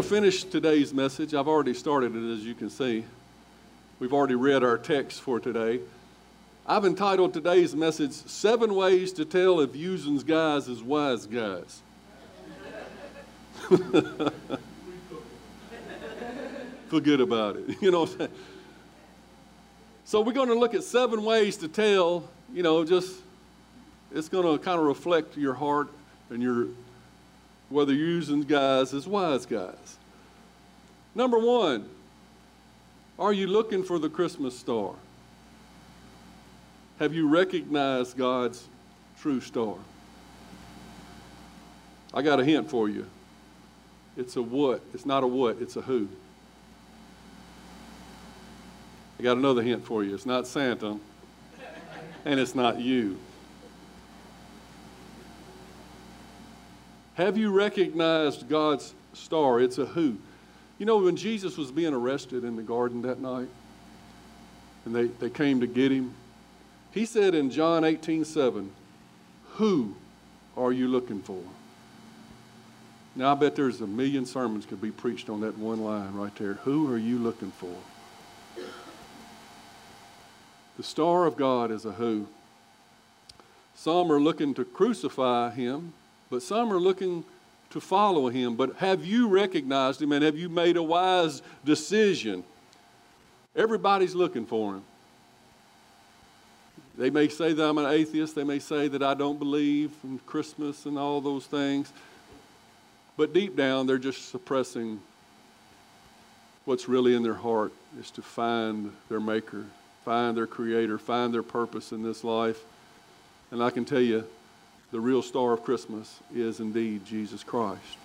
to finish today's message. I've already started it, as you can see. We've already read our text for today. I've entitled today's message, Seven Ways to Tell If Using Guys is Wise Guys. Forget about it. You know what I'm saying? So we're going to look at seven ways to tell, you know, just, it's going to kind of reflect your heart and your whether you're using guys as wise guys. Number one, are you looking for the Christmas star? Have you recognized God's true star? I got a hint for you. It's a what. It's not a what, it's a who. I got another hint for you. It's not Santa, and it's not you. Have you recognized God's star? It's a who. You know, when Jesus was being arrested in the garden that night, and they, they came to get him, he said in John 18 7, Who are you looking for? Now, I bet there's a million sermons could be preached on that one line right there. Who are you looking for? The star of God is a who. Some are looking to crucify him, but some are looking to follow him. But have you recognized him and have you made a wise decision? Everybody's looking for him. They may say that I'm an atheist. They may say that I don't believe in Christmas and all those things. But deep down, they're just suppressing what's really in their heart is to find their maker, find their creator, find their purpose in this life. And I can tell you, the real star of Christmas is indeed Jesus Christ.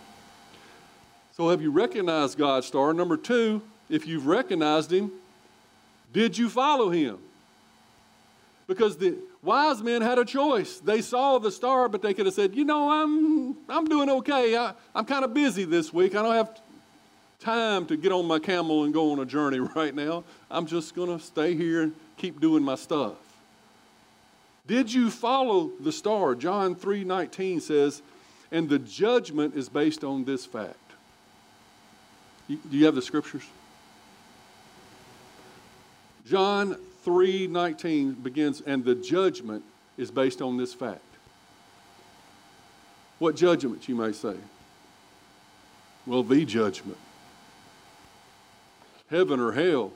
So, have you recognized God's star? Number two, if you've recognized Him, did you follow Him? Because the wise men had a choice. They saw the star, but they could have said, You know, I'm, I'm doing okay. I, I'm kind of busy this week. I don't have time to get on my camel and go on a journey right now. I'm just going to stay here and keep doing my stuff. Did you follow the star? John 3:19 says, "And the judgment is based on this fact." Do you have the scriptures? John 3:19 begins, "And the judgment is based on this fact." What judgment, you may say? Well, the judgment. Heaven or hell,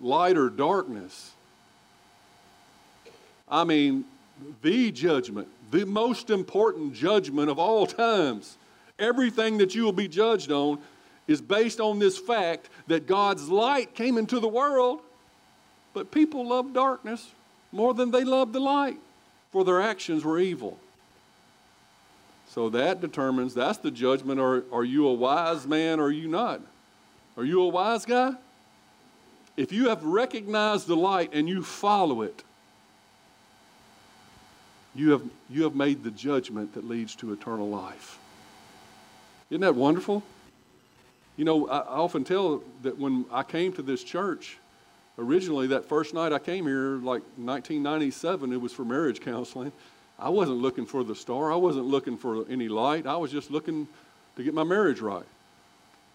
light or darkness. I mean, the judgment, the most important judgment of all times. Everything that you will be judged on is based on this fact that God's light came into the world, but people loved darkness more than they loved the light, for their actions were evil. So that determines, that's the judgment. Are, are you a wise man or are you not? Are you a wise guy? If you have recognized the light and you follow it, you have, you have made the judgment that leads to eternal life. Isn't that wonderful? You know, I, I often tell that when I came to this church, originally that first night I came here, like 1997, it was for marriage counseling. I wasn't looking for the star. I wasn't looking for any light. I was just looking to get my marriage right.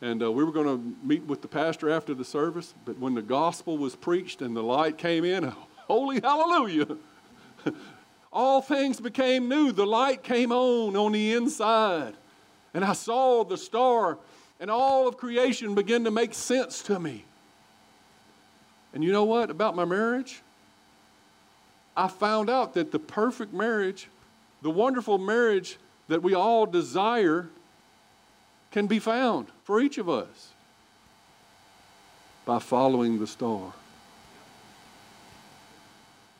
And uh, we were going to meet with the pastor after the service, but when the gospel was preached and the light came in, holy hallelujah! All things became new. The light came on on the inside. And I saw the star, and all of creation began to make sense to me. And you know what about my marriage? I found out that the perfect marriage, the wonderful marriage that we all desire, can be found for each of us by following the star.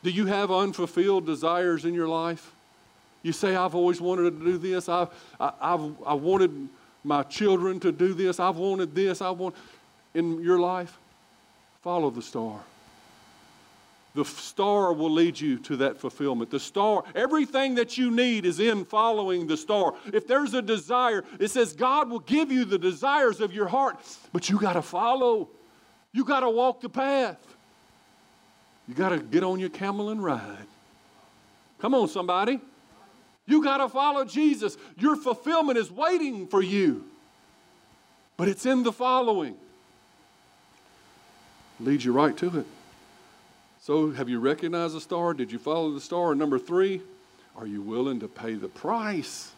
Do you have unfulfilled desires in your life? You say, I've always wanted to do this. I've, I, I've, I wanted my children to do this. I've wanted this. I want in your life. Follow the star. The star will lead you to that fulfillment. The star, everything that you need is in following the star. If there's a desire, it says God will give you the desires of your heart, but you got to follow. You got to walk the path. You got to get on your camel and ride. Come on, somebody. You got to follow Jesus. Your fulfillment is waiting for you, but it's in the following. Leads you right to it. So, have you recognized the star? Did you follow the star? Number three, are you willing to pay the price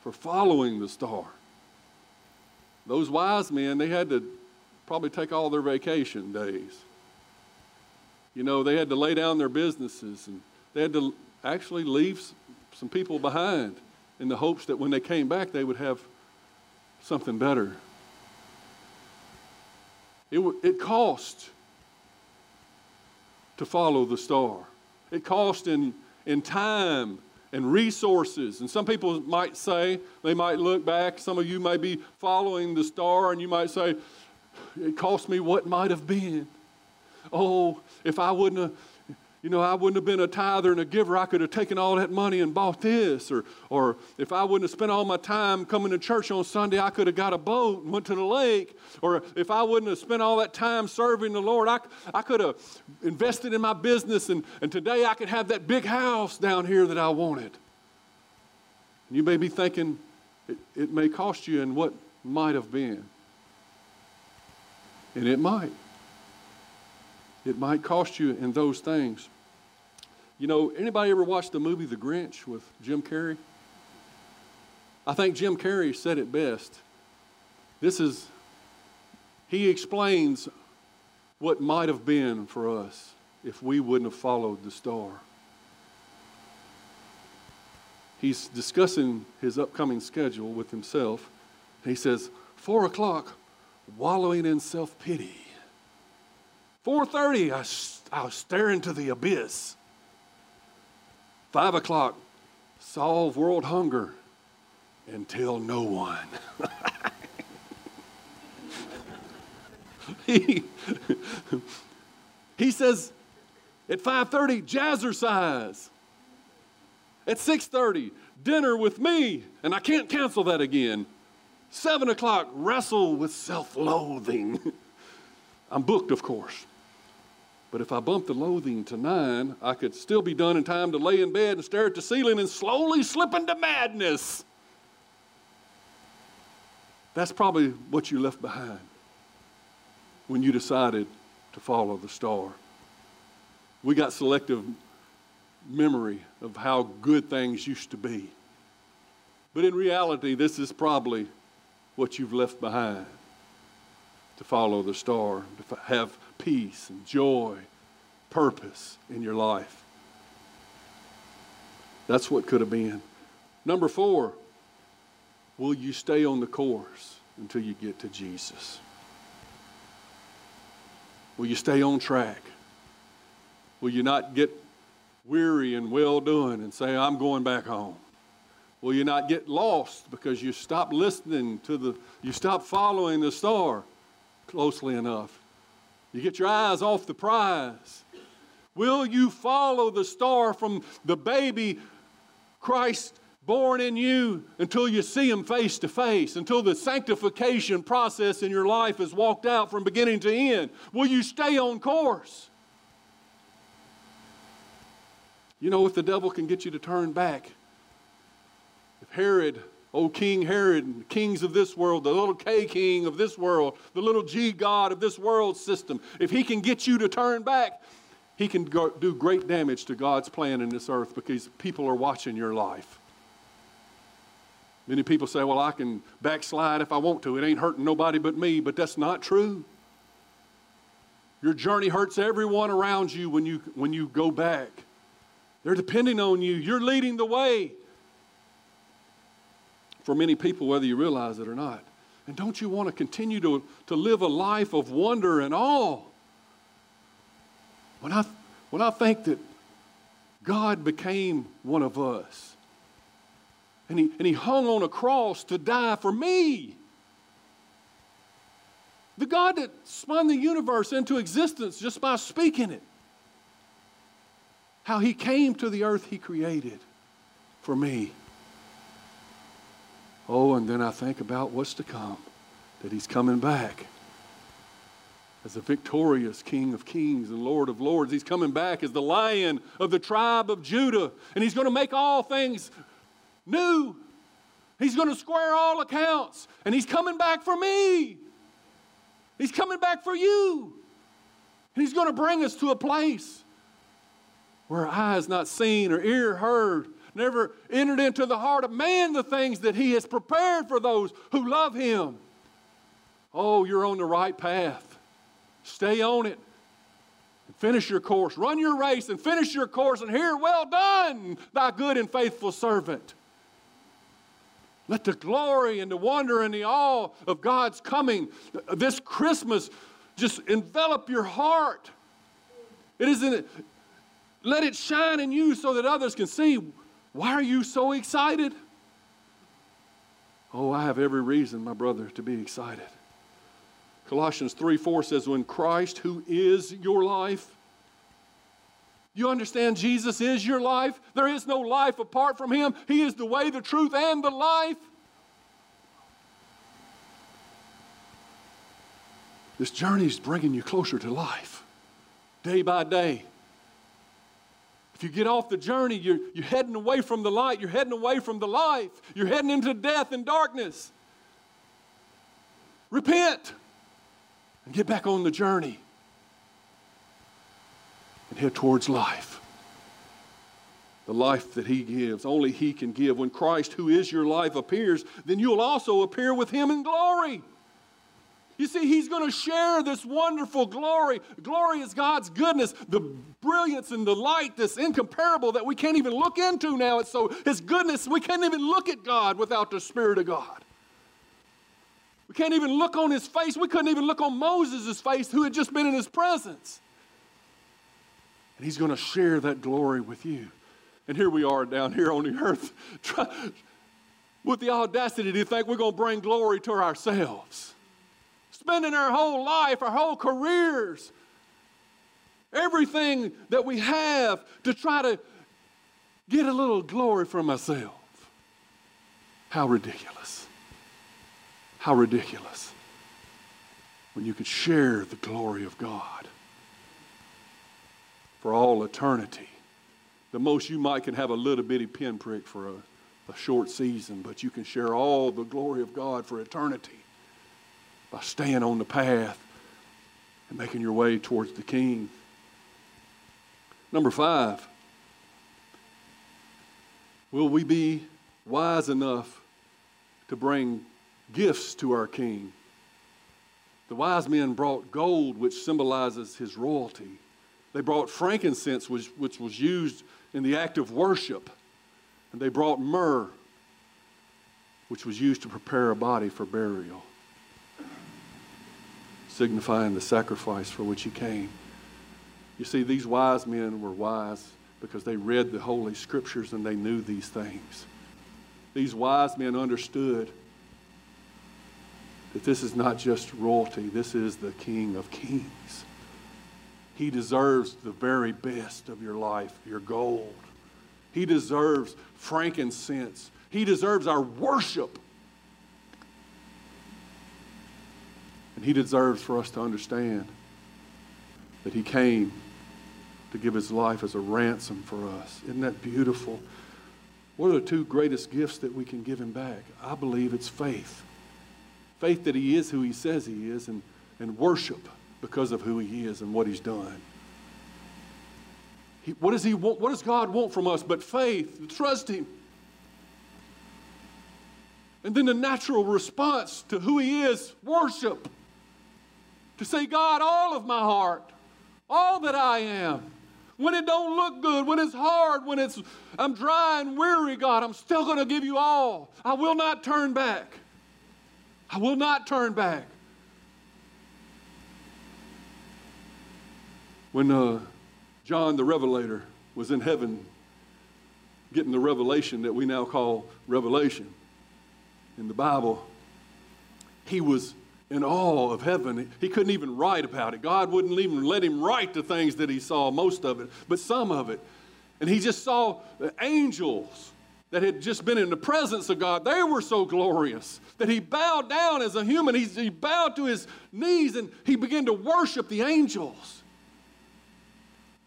for following the star? Those wise men, they had to probably take all their vacation days. You know, they had to lay down their businesses and they had to actually leave some people behind in the hopes that when they came back, they would have something better. It, it cost to follow the star. It cost in, in time and resources. And some people might say, they might look back, some of you may be following the star, and you might say, it cost me what might have been. Oh, if I wouldn't have you know, I wouldn't have been a tither and a giver. I could have taken all that money and bought this. Or, or if I wouldn't have spent all my time coming to church on Sunday, I could have got a boat and went to the lake. Or if I wouldn't have spent all that time serving the Lord, I, I could have invested in my business. And, and today I could have that big house down here that I wanted. You may be thinking it, it may cost you in what might have been. And it might. It might cost you in those things. You know, anybody ever watched the movie The Grinch with Jim Carrey? I think Jim Carrey said it best. This is, he explains what might have been for us if we wouldn't have followed the star. He's discussing his upcoming schedule with himself. He says, Four o'clock, wallowing in self pity. 4.30, I, I staring into the abyss. 5 o'clock, solve world hunger and tell no one. he, he says at 5.30, jazzercise. At 6.30, dinner with me, and I can't cancel that again. 7 o'clock, wrestle with self-loathing. I'm booked, of course. But if I bumped the loathing to nine, I could still be done in time to lay in bed and stare at the ceiling and slowly slip into madness. That's probably what you left behind when you decided to follow the star. We got selective memory of how good things used to be. But in reality, this is probably what you've left behind to follow the star, to have peace and joy, purpose in your life. That's what could have been. Number four, will you stay on the course until you get to Jesus? Will you stay on track? Will you not get weary and well doing and say, I'm going back home? Will you not get lost because you stop listening to the, you stop following the star closely enough? You get your eyes off the prize. Will you follow the star from the baby Christ born in you until you see him face to face, until the sanctification process in your life is walked out from beginning to end? Will you stay on course? You know, if the devil can get you to turn back, if Herod old King Herod, kings of this world, the little K king of this world, the little G God of this world system, if he can get you to turn back, he can go, do great damage to God's plan in this earth because people are watching your life. Many people say, well, I can backslide if I want to. It ain't hurting nobody but me, but that's not true. Your journey hurts everyone around you when you, when you go back. They're depending on you. You're leading the way for many people, whether you realize it or not. And don't you want to continue to, to live a life of wonder and awe? When I, when I think that God became one of us, And he, and he hung on a cross to die for me. The God that spun the universe into existence just by speaking it. How he came to the earth he created for me. Oh, and then I think about what's to come, that he's coming back as a victorious King of kings and Lord of lords. He's coming back as the lion of the tribe of Judah, and he's going to make all things new. He's going to square all accounts, and he's coming back for me. He's coming back for you. He's going to bring us to a place where eye has not seen or ear heard, never entered into the heart of man the things that he has prepared for those who love him. Oh, you're on the right path. Stay on it. Finish your course. Run your race and finish your course and hear, well done, thy good and faithful servant. Let the glory and the wonder and the awe of God's coming this Christmas just envelop your heart. It isn't, let it shine in you so that others can see. Why are you so excited? Oh, I have every reason, my brother, to be excited. Colossians 3 4 says, When Christ, who is your life, you understand Jesus is your life? There is no life apart from Him. He is the way, the truth, and the life. This journey is bringing you closer to life, day by day. You get off the journey, you're, you're heading away from the light, you're heading away from the life, you're heading into death and darkness. Repent and get back on the journey and head towards life. The life that He gives, only He can give. When Christ, who is your life, appears, then you'll also appear with Him in glory. You see, He's going to share this wonderful glory. Glory is God's goodness, the brilliance and the light that's incomparable that we can't even look into now. It's so His goodness, we can't even look at God without the Spirit of God. We can't even look on His face. We couldn't even look on Moses' face, who had just been in His presence. And He's going to share that glory with you. And here we are down here on the earth try, with the audacity to think we're going to bring glory to ourselves. Spending our whole life, our whole careers, everything that we have to try to get a little glory for myself. How ridiculous. How ridiculous. When you could share the glory of God for all eternity. The most you might can have a little bitty pinprick for a, a short season, but you can share all the glory of God for eternity by staying on the path and making your way towards the King. Number five, will we be wise enough to bring gifts to our King? The wise men brought gold, which symbolizes his royalty. They brought frankincense, which, which was used in the act of worship. And they brought myrrh, which was used to prepare a body for burial, signifying the sacrifice for which he came. You see, these wise men were wise because they read the Holy Scriptures and they knew these things. These wise men understood that this is not just royalty, this is the King of Kings. He deserves the very best of your life, your gold. He deserves frankincense. He deserves our worship. And He deserves for us to understand that He came to give His life as a ransom for us. Isn't that beautiful? What are the two greatest gifts that we can give Him back? I believe it's faith. Faith that He is who He says He is, and, and worship because of who he is and what he's done. He, what, does he want, what does God want from us but faith, trust him? And then the natural response to who he is, worship. To say, God, all of my heart, all that I am. When it don't look good, when it's hard, when it's I'm dry and weary, God, I'm still going to give you all. I will not turn back. I will not turn back. When uh, John the Revelator was in heaven getting the revelation that we now call revelation in the Bible, he was in awe of heaven. He couldn't even write about it. God wouldn't even let him write the things that he saw, most of it, but some of it. And he just saw the angels that had just been in the presence of God. They were so glorious that he bowed down as a human. He, he bowed to his knees and he began to worship the angels.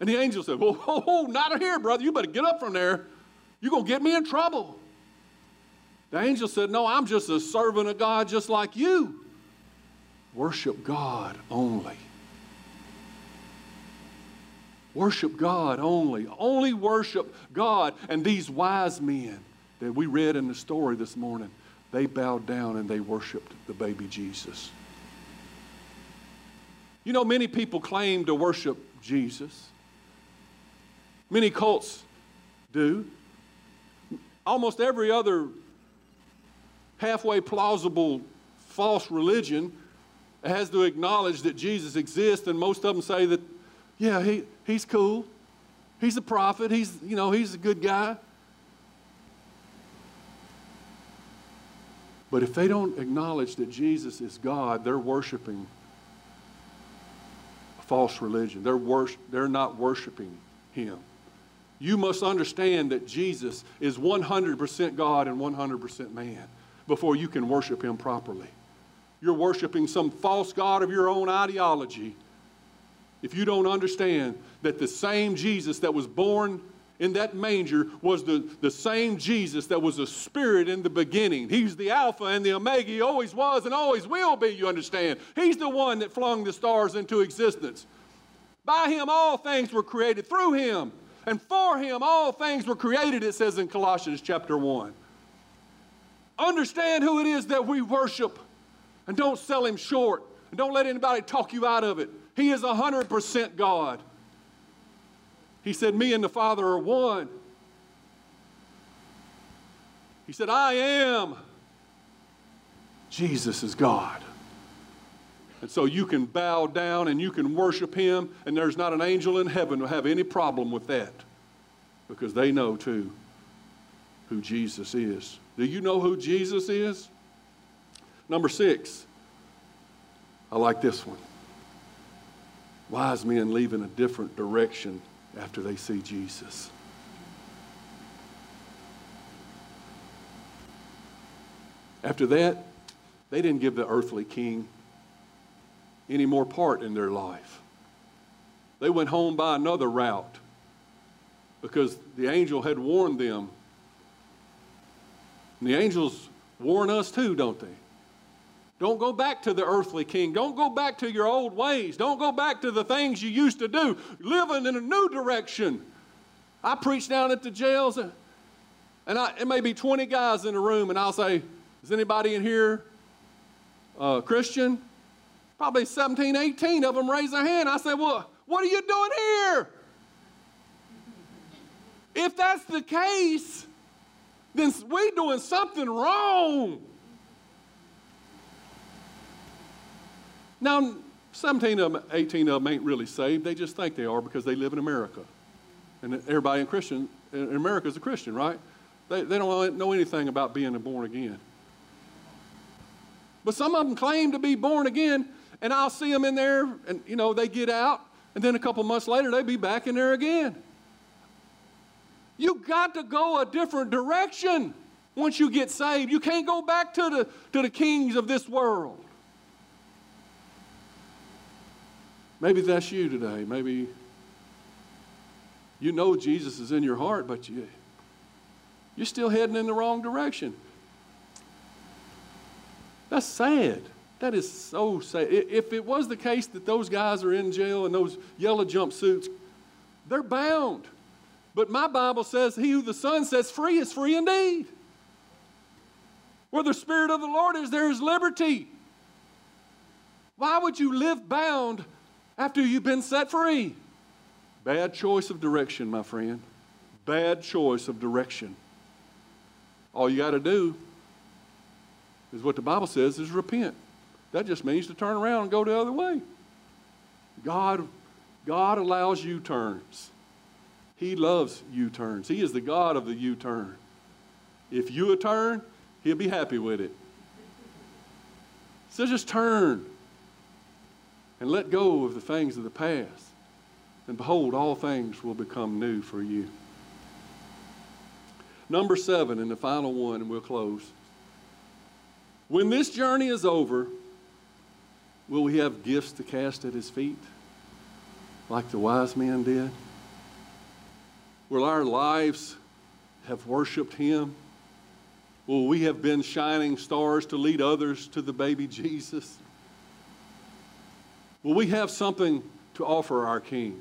And the angel said, Whoa, whoa, whoa, not here, brother. You better get up from there. You're going to get me in trouble. The angel said, No, I'm just a servant of God just like you. Worship God only. Worship God only. Only worship God. And these wise men that we read in the story this morning, they bowed down and they worshiped the baby Jesus. You know, many people claim to worship Jesus. Many cults do. Almost every other halfway plausible false religion has to acknowledge that Jesus exists, and most of them say that, yeah, he, he's cool. He's a prophet. He's, you know, he's a good guy. But if they don't acknowledge that Jesus is God, they're worshiping a false religion. They're, wor- they're not worshiping Him. You must understand that Jesus is 100% God and 100% man before you can worship Him properly. You're worshiping some false God of your own ideology if you don't understand that the same Jesus that was born in that manger was the, the same Jesus that was a spirit in the beginning. He's the Alpha and the Omega. He always was and always will be, you understand. He's the one that flung the stars into existence. By him, all things were created. Through him and for him, all things were created, it says in Colossians chapter 1. Understand who it is that we worship and don't sell him short and don't let anybody talk you out of it. He is 100% God. He said, Me and the Father are one. He said, I am. Jesus is God. And so you can bow down and you can worship Him, and there's not an angel in heaven who have any problem with that because they know too who Jesus is. Do you know who Jesus is? Number six, I like this one. Wise men leave in a different direction after they see Jesus. After that, they didn't give the earthly king any more part in their life. They went home by another route because the angel had warned them. And the angels warn us too, don't they? Don't go back to the earthly king. Don't go back to your old ways. Don't go back to the things you used to do. Living in a new direction. I preach down at the jails, and I, it may be 20 guys in the room, and I'll say, Is anybody in here uh, Christian? Probably 17, 18 of them raise their hand. I say, Well, what are you doing here? If that's the case, then we're doing something wrong. Now, 17 of them, 18 of them ain't really saved. They just think they are because they live in America. And everybody in Christian in America is a Christian, right? They, they don't know anything about being born again. But some of them claim to be born again, and I'll see them in there, and you know, they get out, and then a couple months later, they be back in there again. You got to go a different direction once you get saved. You can't go back to the, to the kings of this world. Maybe that's you today. Maybe you know Jesus is in your heart, but you, you're still heading in the wrong direction. That's sad. That is so sad. If it was the case that those guys are in jail in those yellow jumpsuits, they're bound. But my Bible says, He who the Son sets free is free indeed. Where the Spirit of the Lord is, there is liberty. Why would you live bound after you've been set free? Bad choice of direction, my friend. Bad choice of direction. All you got to do is what the Bible says is repent. That just means to turn around and go the other way. God, God allows U turns. He loves U turns. He is the God of the U turn. If you turn, He'll be happy with it. So just turn and let go of the things of the past. And behold, all things will become new for you. Number seven, and the final one, and we'll close. When this journey is over, will we have gifts to cast at his feet like the wise men did? Will our lives have worshiped him? Will we have been shining stars to lead others to the baby Jesus? Will we have something to offer our King?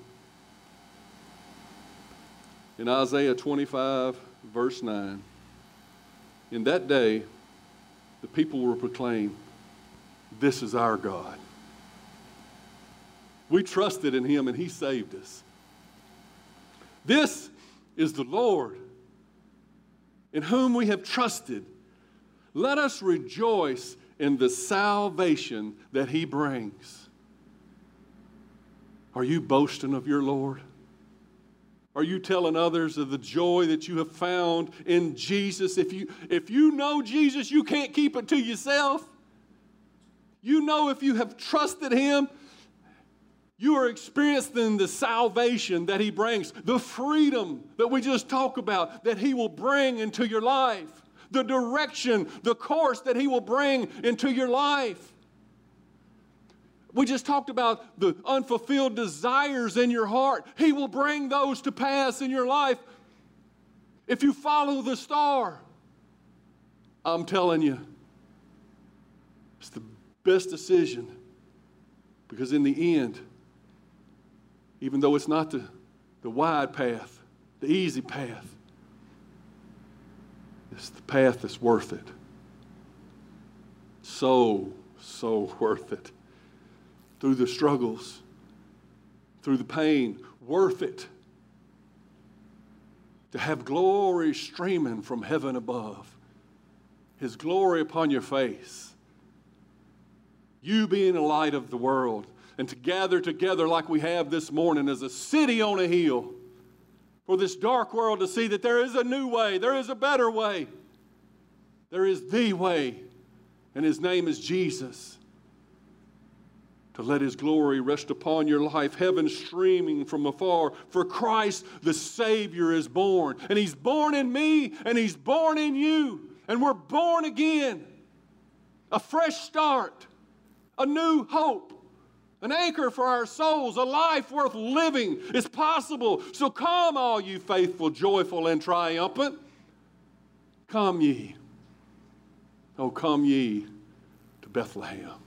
In Isaiah 25, verse 9, in that day, the people will proclaim, This is our God. We trusted in him and he saved us. This is the Lord in whom we have trusted. Let us rejoice in the salvation that he brings. Are you boasting of your Lord? Are you telling others of the joy that you have found in Jesus? If you, if you know Jesus, you can't keep it to yourself. You know if you have trusted Him, you are experiencing the salvation that He brings, the freedom that we just talked about that He will bring into your life, the direction, the course that He will bring into your life. We just talked about the unfulfilled desires in your heart. He will bring those to pass in your life if you follow the star. I'm telling you, it's the best decision because in the end, even though it's not the, the wide path, the easy path, it's the path that's worth it. So, so worth it. Through the struggles, through the pain, worth it. To have glory streaming from heaven above, His glory upon your face. You being the light of the world, and to gather together like we have this morning as a city on a hill for this dark world to see that there is a new way, there is a better way, there is the way, and His name is Jesus. To let His glory rest upon your life, heaven streaming from afar. For Christ, the Savior, is born. And He's born in me, and He's born in you. And we're born again. A fresh start, a new hope an anchor for our souls, a life worth living is possible. So come, all you faithful, joyful, and triumphant. Come ye. Oh, come ye to Bethlehem.